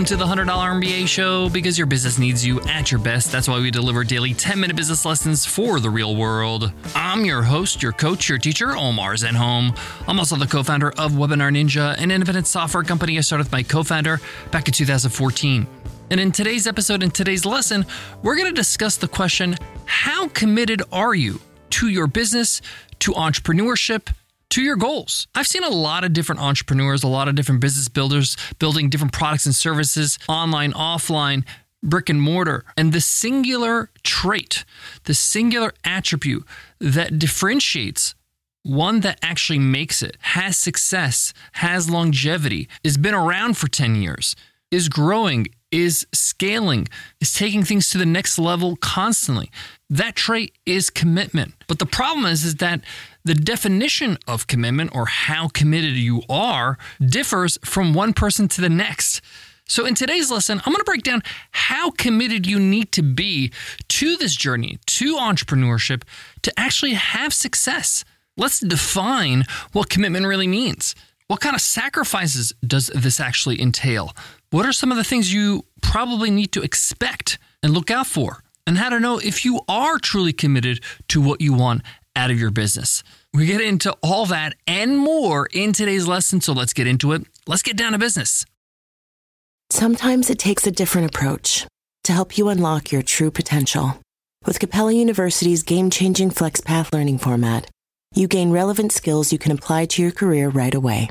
Welcome to the $100 MBA show because your business needs you at your best. That's why we deliver daily 10 minute business lessons for the real world. I'm your host, your coach, your teacher, Omar Zenhom. I'm also the co founder of Webinar Ninja, an independent software company I started with my co founder back in 2014. And in today's episode, in today's lesson, we're going to discuss the question how committed are you to your business, to entrepreneurship, to your goals. I've seen a lot of different entrepreneurs, a lot of different business builders building different products and services, online, offline, brick and mortar. And the singular trait, the singular attribute that differentiates one that actually makes it, has success, has longevity, has been around for 10 years, is growing, is scaling, is taking things to the next level constantly. That trait is commitment. But the problem is, is that the definition of commitment or how committed you are differs from one person to the next. So, in today's lesson, I'm going to break down how committed you need to be to this journey, to entrepreneurship, to actually have success. Let's define what commitment really means. What kind of sacrifices does this actually entail? What are some of the things you probably need to expect and look out for? And how to know if you are truly committed to what you want out of your business. We get into all that and more in today's lesson, so let's get into it. Let's get down to business. Sometimes it takes a different approach to help you unlock your true potential. With Capella University's game changing FlexPath learning format, you gain relevant skills you can apply to your career right away.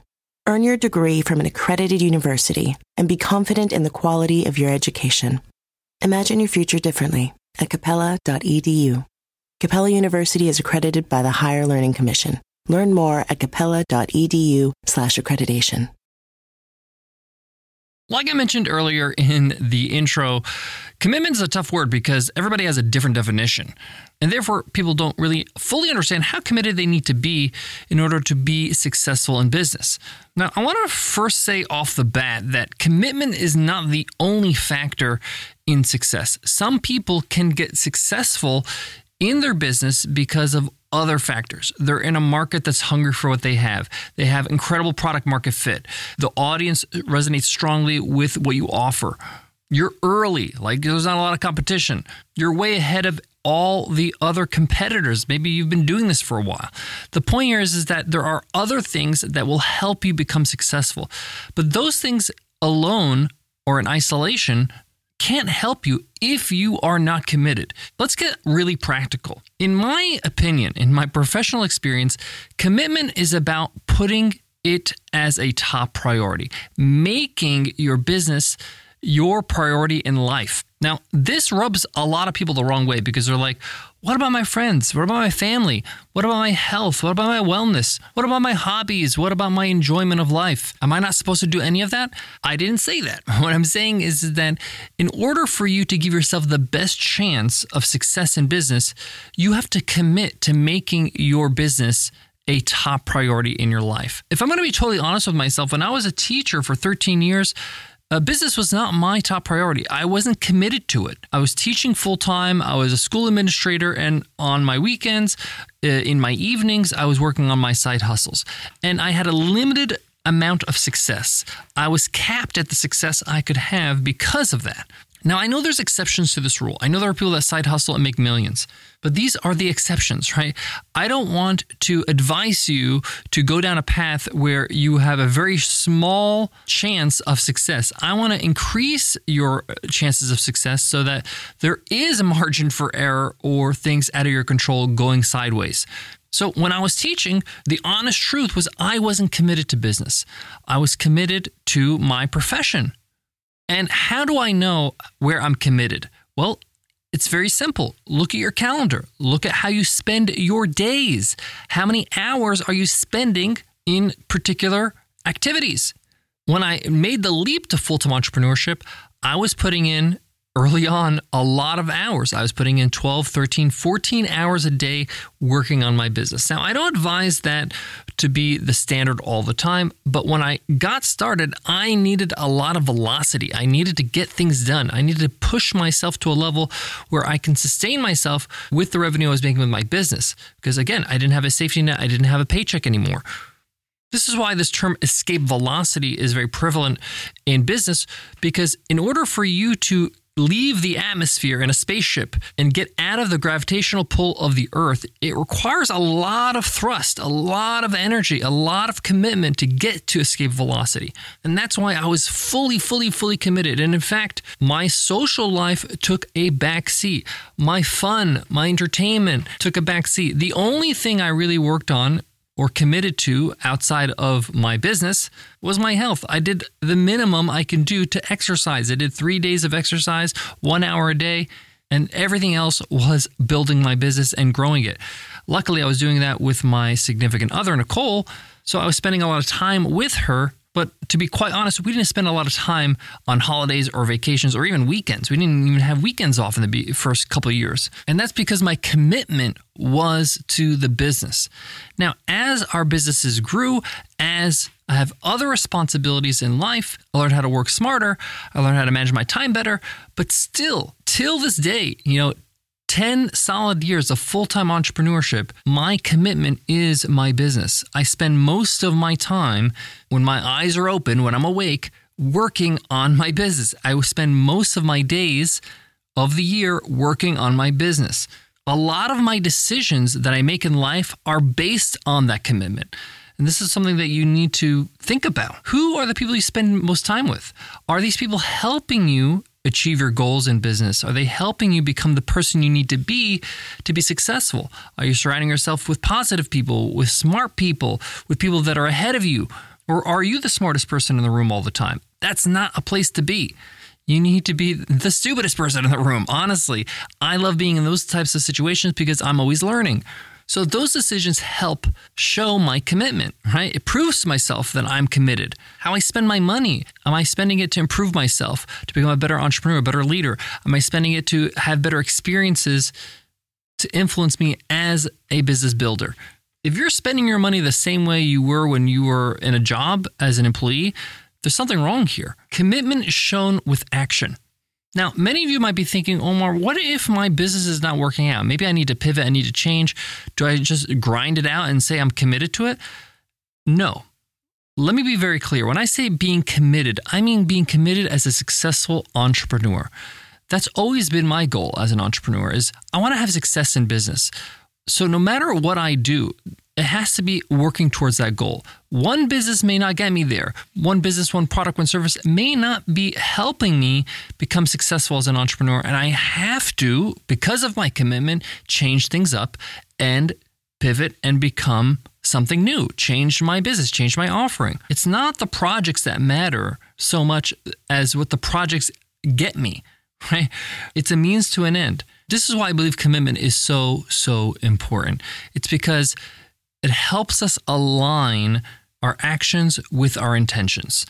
Earn your degree from an accredited university and be confident in the quality of your education. Imagine your future differently at capella.edu. Capella University is accredited by the Higher Learning Commission. Learn more at capella.edu/accreditation. Like I mentioned earlier in the intro, commitment is a tough word because everybody has a different definition. And therefore, people don't really fully understand how committed they need to be in order to be successful in business. Now, I want to first say off the bat that commitment is not the only factor in success. Some people can get successful in their business because of other factors. They're in a market that's hungry for what they have. They have incredible product market fit. The audience resonates strongly with what you offer. You're early, like there's not a lot of competition. You're way ahead of all the other competitors. Maybe you've been doing this for a while. The point here is, is that there are other things that will help you become successful. But those things alone or in isolation can't help you if you are not committed. Let's get really practical. In my opinion, in my professional experience, commitment is about putting it as a top priority, making your business your priority in life. Now, this rubs a lot of people the wrong way because they're like, what about my friends? What about my family? What about my health? What about my wellness? What about my hobbies? What about my enjoyment of life? Am I not supposed to do any of that? I didn't say that. What I'm saying is that in order for you to give yourself the best chance of success in business, you have to commit to making your business a top priority in your life. If I'm going to be totally honest with myself, when I was a teacher for 13 years, uh, business was not my top priority. I wasn't committed to it. I was teaching full time. I was a school administrator, and on my weekends, uh, in my evenings, I was working on my side hustles. And I had a limited amount of success. I was capped at the success I could have because of that. Now, I know there's exceptions to this rule. I know there are people that side hustle and make millions, but these are the exceptions, right? I don't want to advise you to go down a path where you have a very small chance of success. I want to increase your chances of success so that there is a margin for error or things out of your control going sideways. So, when I was teaching, the honest truth was I wasn't committed to business. I was committed to my profession. And how do I know where I'm committed? Well, it's very simple. Look at your calendar. Look at how you spend your days. How many hours are you spending in particular activities? When I made the leap to full time entrepreneurship, I was putting in early on a lot of hours. I was putting in 12, 13, 14 hours a day working on my business. Now, I don't advise that to be the standard all the time, but when I got started, I needed a lot of velocity. I needed to get things done. I needed to push myself to a level where I can sustain myself with the revenue I was making with my business. Because again, I didn't have a safety net, I didn't have a paycheck anymore. This is why this term escape velocity is very prevalent in business because in order for you to leave the atmosphere in a spaceship and get out of the gravitational pull of the Earth, it requires a lot of thrust, a lot of energy, a lot of commitment to get to escape velocity. And that's why I was fully, fully, fully committed. And in fact, my social life took a back seat. My fun, my entertainment took a back seat. The only thing I really worked on or committed to outside of my business was my health. I did the minimum I can do to exercise. I did three days of exercise, one hour a day, and everything else was building my business and growing it. Luckily, I was doing that with my significant other, Nicole. So I was spending a lot of time with her but to be quite honest, we didn't spend a lot of time on holidays or vacations or even weekends. We didn't even have weekends off in the first couple of years. And that's because my commitment was to the business. Now, as our businesses grew, as I have other responsibilities in life, I learned how to work smarter, I learned how to manage my time better, but still, till this day, you know, 10 solid years of full time entrepreneurship, my commitment is my business. I spend most of my time when my eyes are open, when I'm awake, working on my business. I spend most of my days of the year working on my business. A lot of my decisions that I make in life are based on that commitment. And this is something that you need to think about. Who are the people you spend most time with? Are these people helping you achieve your goals in business? Are they helping you become the person you need to be to be successful? Are you surrounding yourself with positive people, with smart people, with people that are ahead of you? Or are you the smartest person in the room all the time? That's not a place to be. You need to be the stupidest person in the room. Honestly, I love being in those types of situations because I'm always learning. So those decisions help show my commitment, right? It proves to myself that I'm committed. How I spend my money. Am I spending it to improve myself, to become a better entrepreneur, a better leader? Am I spending it to have better experiences to influence me as a business builder? If you're spending your money the same way you were when you were in a job as an employee, there's something wrong here. Commitment is shown with action. Now, many of you might be thinking, Omar, what if my business is not working out? Maybe I need to pivot, I need to change. Do I just grind it out and say I'm committed to it? No. Let me be very clear. When I say being committed, I mean being committed as a successful entrepreneur. That's always been my goal as an entrepreneur is I want to have success in business. So no matter what I do, it has to be working towards that goal. One business may not get me there. One business, one product, one service may not be helping me become successful as an entrepreneur. And I have to, because of my commitment, change things up and pivot and become something new, change my business, change my offering. It's not the projects that matter so much as what the projects get me, right? It's a means to an end. This is why I believe commitment is so, so important. It's because it helps us align our actions with our intentions.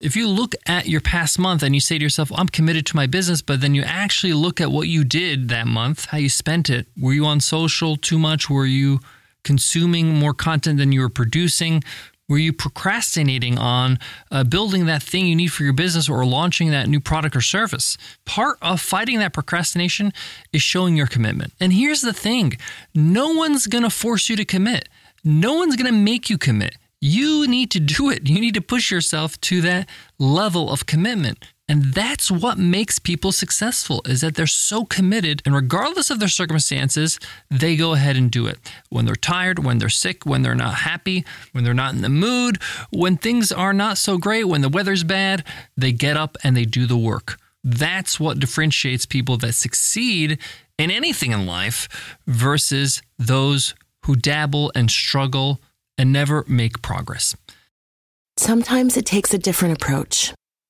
If you look at your past month and you say to yourself, I'm committed to my business, but then you actually look at what you did that month, how you spent it. Were you on social too much? Were you consuming more content than you were producing? Were you procrastinating on uh, building that thing you need for your business or launching that new product or service? Part of fighting that procrastination is showing your commitment. And here's the thing no one's going to force you to commit, no one's going to make you commit. You need to do it. You need to push yourself to that level of commitment. And that's what makes people successful is that they're so committed and regardless of their circumstances, they go ahead and do it. When they're tired, when they're sick, when they're not happy, when they're not in the mood, when things are not so great, when the weather's bad, they get up and they do the work. That's what differentiates people that succeed in anything in life versus those who dabble and struggle and never make progress. Sometimes it takes a different approach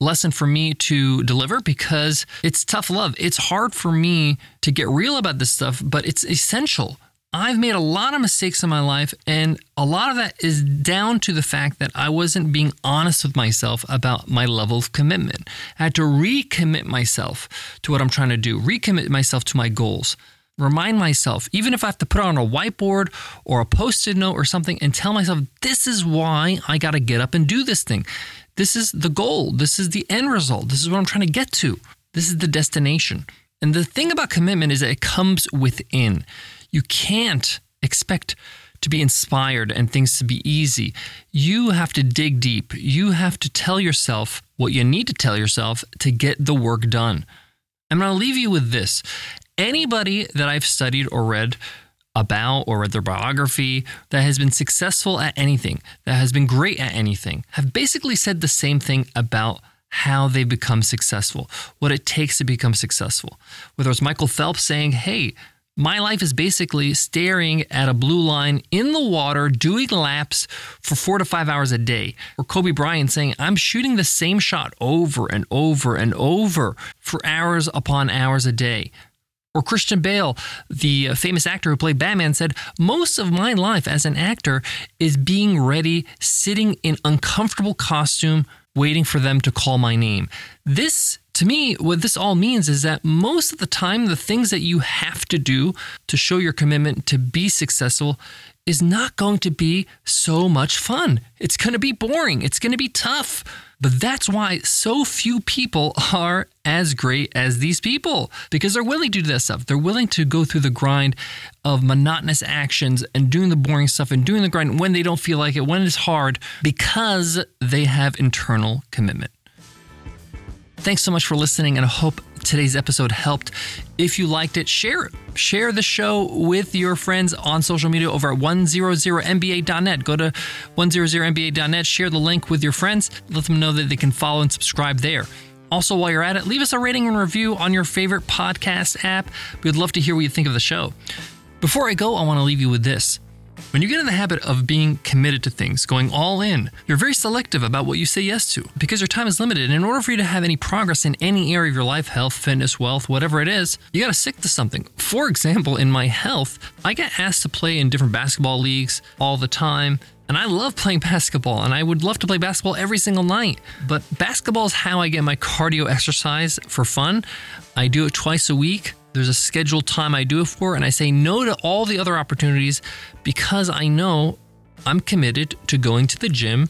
lesson for me to deliver because it's tough love. It's hard for me to get real about this stuff, but it's essential. I've made a lot of mistakes in my life, and a lot of that is down to the fact that I wasn't being honest with myself about my level of commitment. I had to recommit myself to what I'm trying to do, recommit myself to my goals. Remind myself, even if I have to put it on a whiteboard or a post it note or something, and tell myself, this is why I got to get up and do this thing. This is the goal. This is the end result. This is what I'm trying to get to. This is the destination. And the thing about commitment is that it comes within. You can't expect to be inspired and things to be easy. You have to dig deep. You have to tell yourself what you need to tell yourself to get the work done. I'm going to leave you with this. Anybody that I've studied or read about or read their biography that has been successful at anything, that has been great at anything, have basically said the same thing about how they become successful, what it takes to become successful. Whether it's Michael Phelps saying, hey, my life is basically staring at a blue line in the water, doing laps for four to five hours a day. Or Kobe Bryant saying, I'm shooting the same shot over and over and over for hours upon hours a day. Or Christian Bale, the uh, famous actor who played Batman, said, Most of my life as an actor is being ready, sitting in uncomfortable costume, waiting for them to call my name. This, to me, what this all means is that most of the time, the things that you have to do to show your commitment to be successful is not going to be so much fun. It's going to be boring. It's going to be tough. But that's why so few people are as great as these people because they're willing to do that stuff. They're willing to go through the grind of monotonous actions and doing the boring stuff and doing the grind when they don't feel like it, when it's hard, because they have internal commitment. Thanks so much for listening, and I hope today's episode helped. If you liked it, share it. Share the show with your friends on social media over at 100mba.net. Go to 100mba.net, share the link with your friends, let them know that they can follow and subscribe there. Also, while you're at it, leave us a rating and review on your favorite podcast app. We'd love to hear what you think of the show. Before I go, I want to leave you with this. When you get in the habit of being committed to things, going all in, you're very selective about what you say yes to because your time is limited. And in order for you to have any progress in any area of your life, health, fitness, wealth, whatever it is, you got to stick to something. For example, in my health, I get asked to play in different basketball leagues all the time. And I love playing basketball, and I would love to play basketball every single night. But basketball is how I get my cardio exercise for fun. I do it twice a week. There's a scheduled time I do it for, and I say no to all the other opportunities because I know I'm committed to going to the gym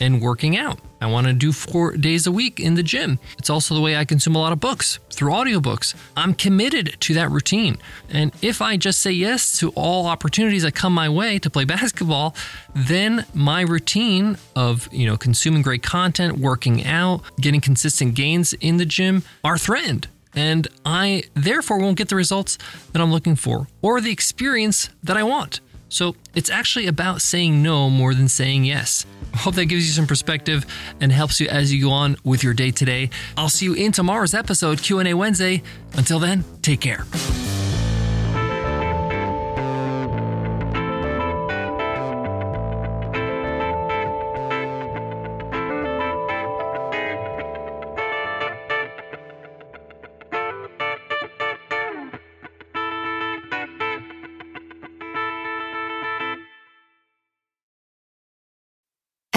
and working out. I want to do four days a week in the gym. It's also the way I consume a lot of books through audiobooks. I'm committed to that routine. And if I just say yes to all opportunities that come my way to play basketball, then my routine of, you know, consuming great content, working out, getting consistent gains in the gym are threatened and I therefore won't get the results that I'm looking for or the experience that I want. So it's actually about saying no more than saying yes. I hope that gives you some perspective and helps you as you go on with your day today. I'll see you in tomorrow's episode, Q&A Wednesday. Until then, take care.